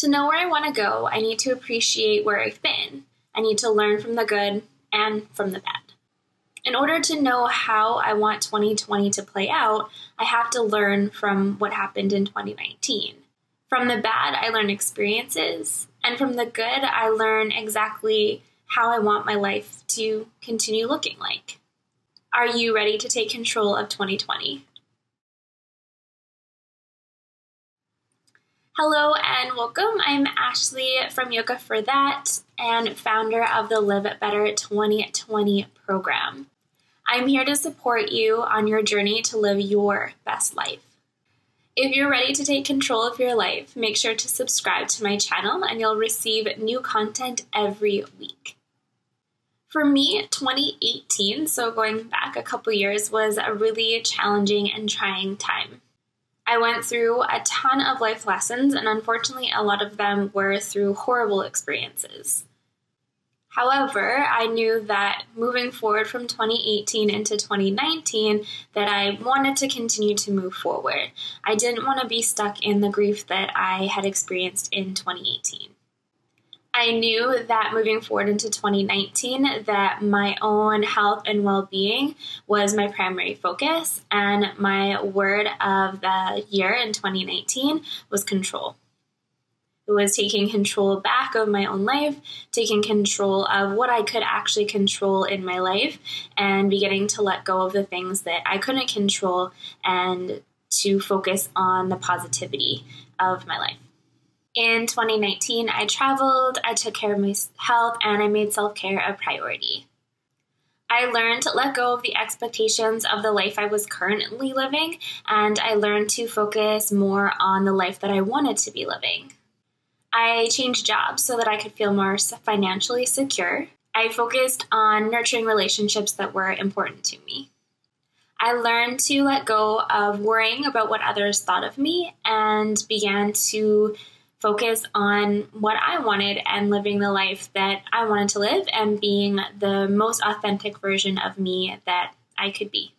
To know where I want to go, I need to appreciate where I've been. I need to learn from the good and from the bad. In order to know how I want 2020 to play out, I have to learn from what happened in 2019. From the bad, I learn experiences, and from the good, I learn exactly how I want my life to continue looking like. Are you ready to take control of 2020? Hello and welcome. I'm Ashley from Yoga for That and founder of the Live Better 2020 program. I'm here to support you on your journey to live your best life. If you're ready to take control of your life, make sure to subscribe to my channel and you'll receive new content every week. For me, 2018, so going back a couple years, was a really challenging and trying time. I went through a ton of life lessons, and unfortunately, a lot of them were through horrible experiences. However, I knew that moving forward from 2018 into 2019 that I wanted to continue to move forward. I didn't want to be stuck in the grief that I had experienced in 2018. I knew that moving forward into 2019 that my own health and well-being was my primary focus and my word of the year in 2019 was control. It was taking control back of my own life, taking control of what I could actually control in my life and beginning to let go of the things that I couldn't control and to focus on the positivity of my life. In 2019, I traveled, I took care of my health, and I made self care a priority. I learned to let go of the expectations of the life I was currently living, and I learned to focus more on the life that I wanted to be living. I changed jobs so that I could feel more financially secure. I focused on nurturing relationships that were important to me. I learned to let go of worrying about what others thought of me and began to focus on what I wanted and living the life that I wanted to live and being the most authentic version of me that I could be.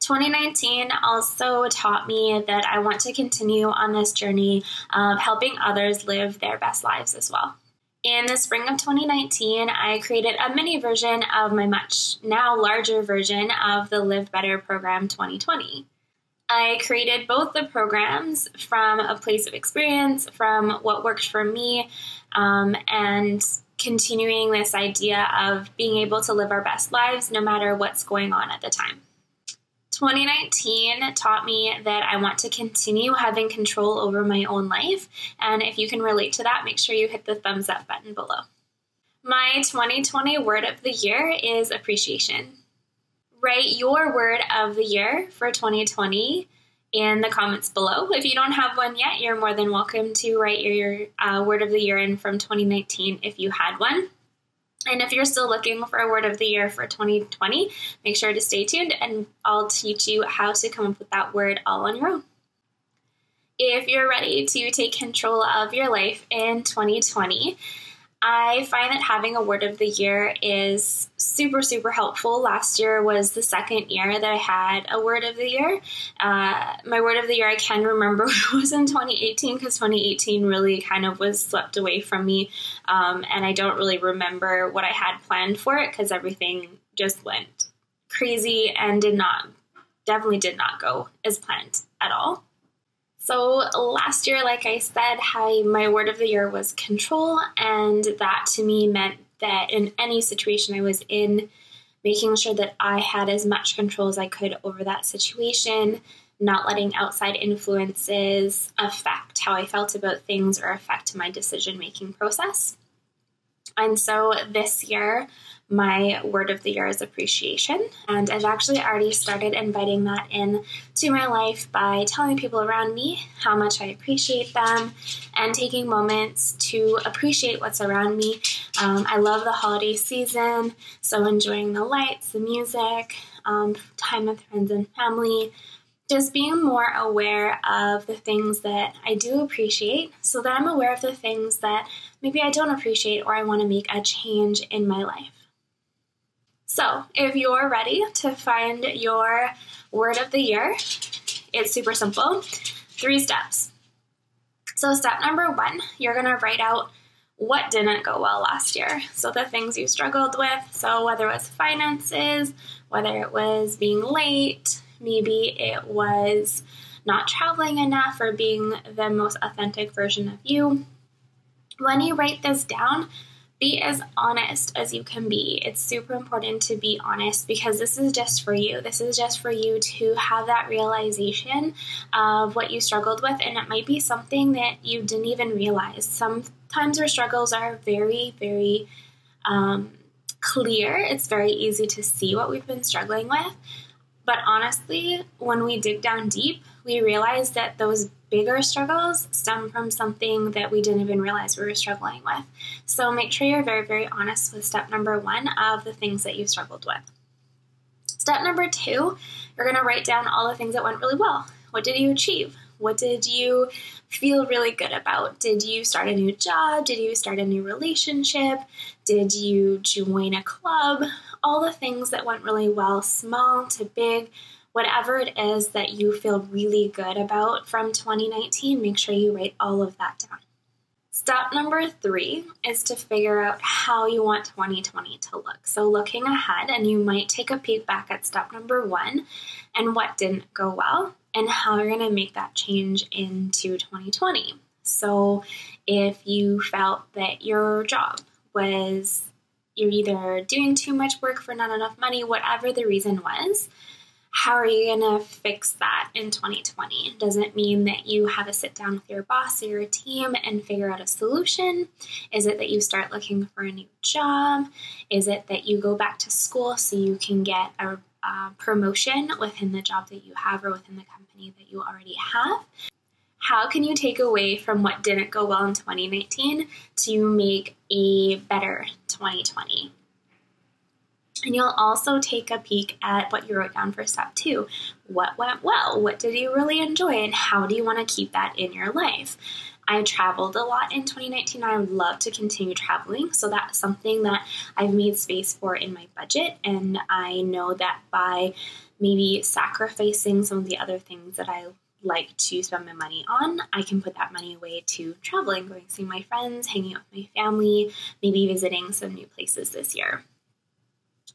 2019 also taught me that I want to continue on this journey of helping others live their best lives as well. In the spring of 2019, I created a mini version of my much now larger version of the Live Better Program 2020. I created both the programs from a place of experience, from what worked for me, um, and continuing this idea of being able to live our best lives no matter what's going on at the time. 2019 taught me that I want to continue having control over my own life. And if you can relate to that, make sure you hit the thumbs up button below. My 2020 word of the year is appreciation write your word of the year for 2020 in the comments below. If you don't have one yet, you're more than welcome to write your uh, word of the year in from 2019 if you had one. And if you're still looking for a word of the year for 2020, make sure to stay tuned and I'll teach you how to come up with that word all on your own. If you're ready to take control of your life in 2020, I find that having a word of the year is super, super helpful. Last year was the second year that I had a word of the year. Uh, my word of the year, I can remember was in 2018 because 2018 really kind of was swept away from me. Um, and I don't really remember what I had planned for it because everything just went crazy and did not, definitely did not go as planned at all. So last year, like I said, I, my word of the year was control, and that to me meant that in any situation I was in, making sure that I had as much control as I could over that situation, not letting outside influences affect how I felt about things or affect my decision making process. And so this year, my word of the year is appreciation. And I've actually already started inviting that in to my life by telling people around me how much I appreciate them and taking moments to appreciate what's around me. Um, I love the holiday season, so enjoying the lights, the music, um, time with friends and family. Just being more aware of the things that I do appreciate so that I'm aware of the things that maybe I don't appreciate or I want to make a change in my life. So, if you're ready to find your word of the year, it's super simple. Three steps. So, step number one, you're going to write out what didn't go well last year. So, the things you struggled with. So, whether it was finances, whether it was being late, maybe it was not traveling enough or being the most authentic version of you. When you write this down, be as honest as you can be. It's super important to be honest because this is just for you. This is just for you to have that realization of what you struggled with, and it might be something that you didn't even realize. Sometimes our struggles are very, very um, clear, it's very easy to see what we've been struggling with. But honestly, when we dig down deep, we realize that those bigger struggles stem from something that we didn't even realize we were struggling with. So make sure you're very, very honest with step number one of the things that you struggled with. Step number two, you're going to write down all the things that went really well. What did you achieve? What did you feel really good about? Did you start a new job? Did you start a new relationship? Did you join a club? All the things that went really well, small to big, whatever it is that you feel really good about from 2019, make sure you write all of that down. Step number three is to figure out how you want 2020 to look. So, looking ahead, and you might take a peek back at step number one and what didn't go well, and how you're going to make that change into 2020. So, if you felt that your job was you're either doing too much work for not enough money, whatever the reason was, how are you going to fix that in 2020? Does it mean that you have a sit down with your boss or your team and figure out a solution? Is it that you start looking for a new job? Is it that you go back to school so you can get a, a promotion within the job that you have or within the company that you already have? How can you take away from what didn't go well in 2019 to make a better 2020? And you'll also take a peek at what you wrote down for step two. What went well? What did you really enjoy? And how do you want to keep that in your life? I traveled a lot in 2019. I would love to continue traveling. So that's something that I've made space for in my budget. And I know that by maybe sacrificing some of the other things that I like to spend my money on, I can put that money away to traveling, going to see my friends, hanging out with my family, maybe visiting some new places this year.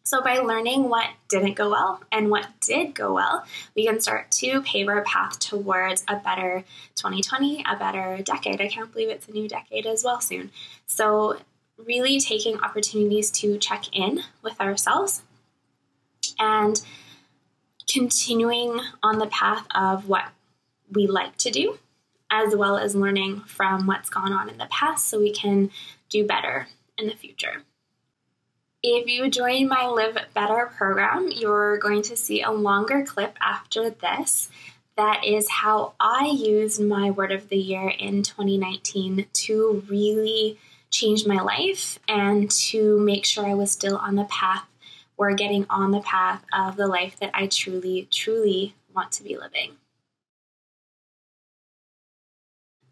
So, by learning what didn't go well and what did go well, we can start to pave our path towards a better 2020, a better decade. I can't believe it's a new decade as well soon. So, really taking opportunities to check in with ourselves and continuing on the path of what we like to do, as well as learning from what's gone on in the past so we can do better in the future. If you join my Live Better program, you're going to see a longer clip after this. That is how I used my word of the year in 2019 to really change my life and to make sure I was still on the path or getting on the path of the life that I truly, truly want to be living.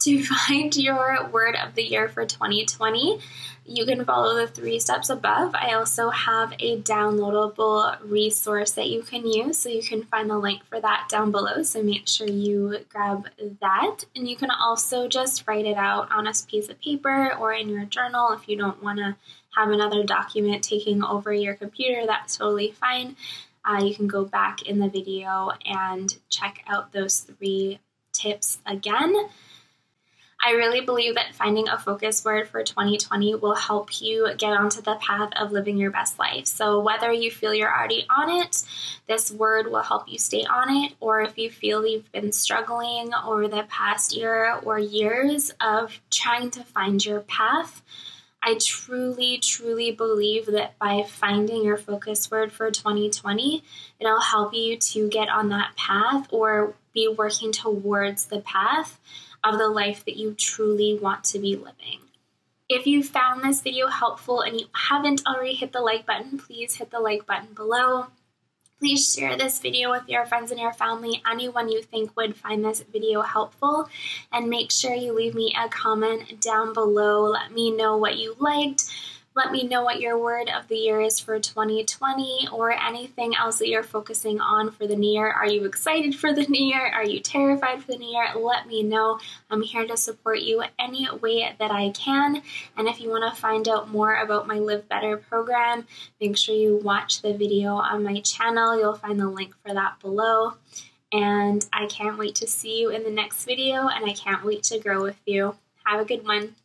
To find your word of the year for 2020, you can follow the three steps above. I also have a downloadable resource that you can use, so you can find the link for that down below. So make sure you grab that. And you can also just write it out on a piece of paper or in your journal if you don't want to have another document taking over your computer, that's totally fine. Uh, you can go back in the video and check out those three tips again. I really believe that finding a focus word for 2020 will help you get onto the path of living your best life. So, whether you feel you're already on it, this word will help you stay on it, or if you feel you've been struggling over the past year or years of trying to find your path. I truly, truly believe that by finding your focus word for 2020, it'll help you to get on that path or be working towards the path of the life that you truly want to be living. If you found this video helpful and you haven't already hit the like button, please hit the like button below. Please share this video with your friends and your family, anyone you think would find this video helpful. And make sure you leave me a comment down below. Let me know what you liked, Let me know what your word of the year is for 2020 or anything else that you're focusing on for the new year. Are you excited for the new year? Are you terrified for the new year? Let me know. I'm here to support you any way that I can. And if you want to find out more about my Live Better program, make sure you watch the video on my channel. You'll find the link for that below. And I can't wait to see you in the next video, and I can't wait to grow with you. Have a good one.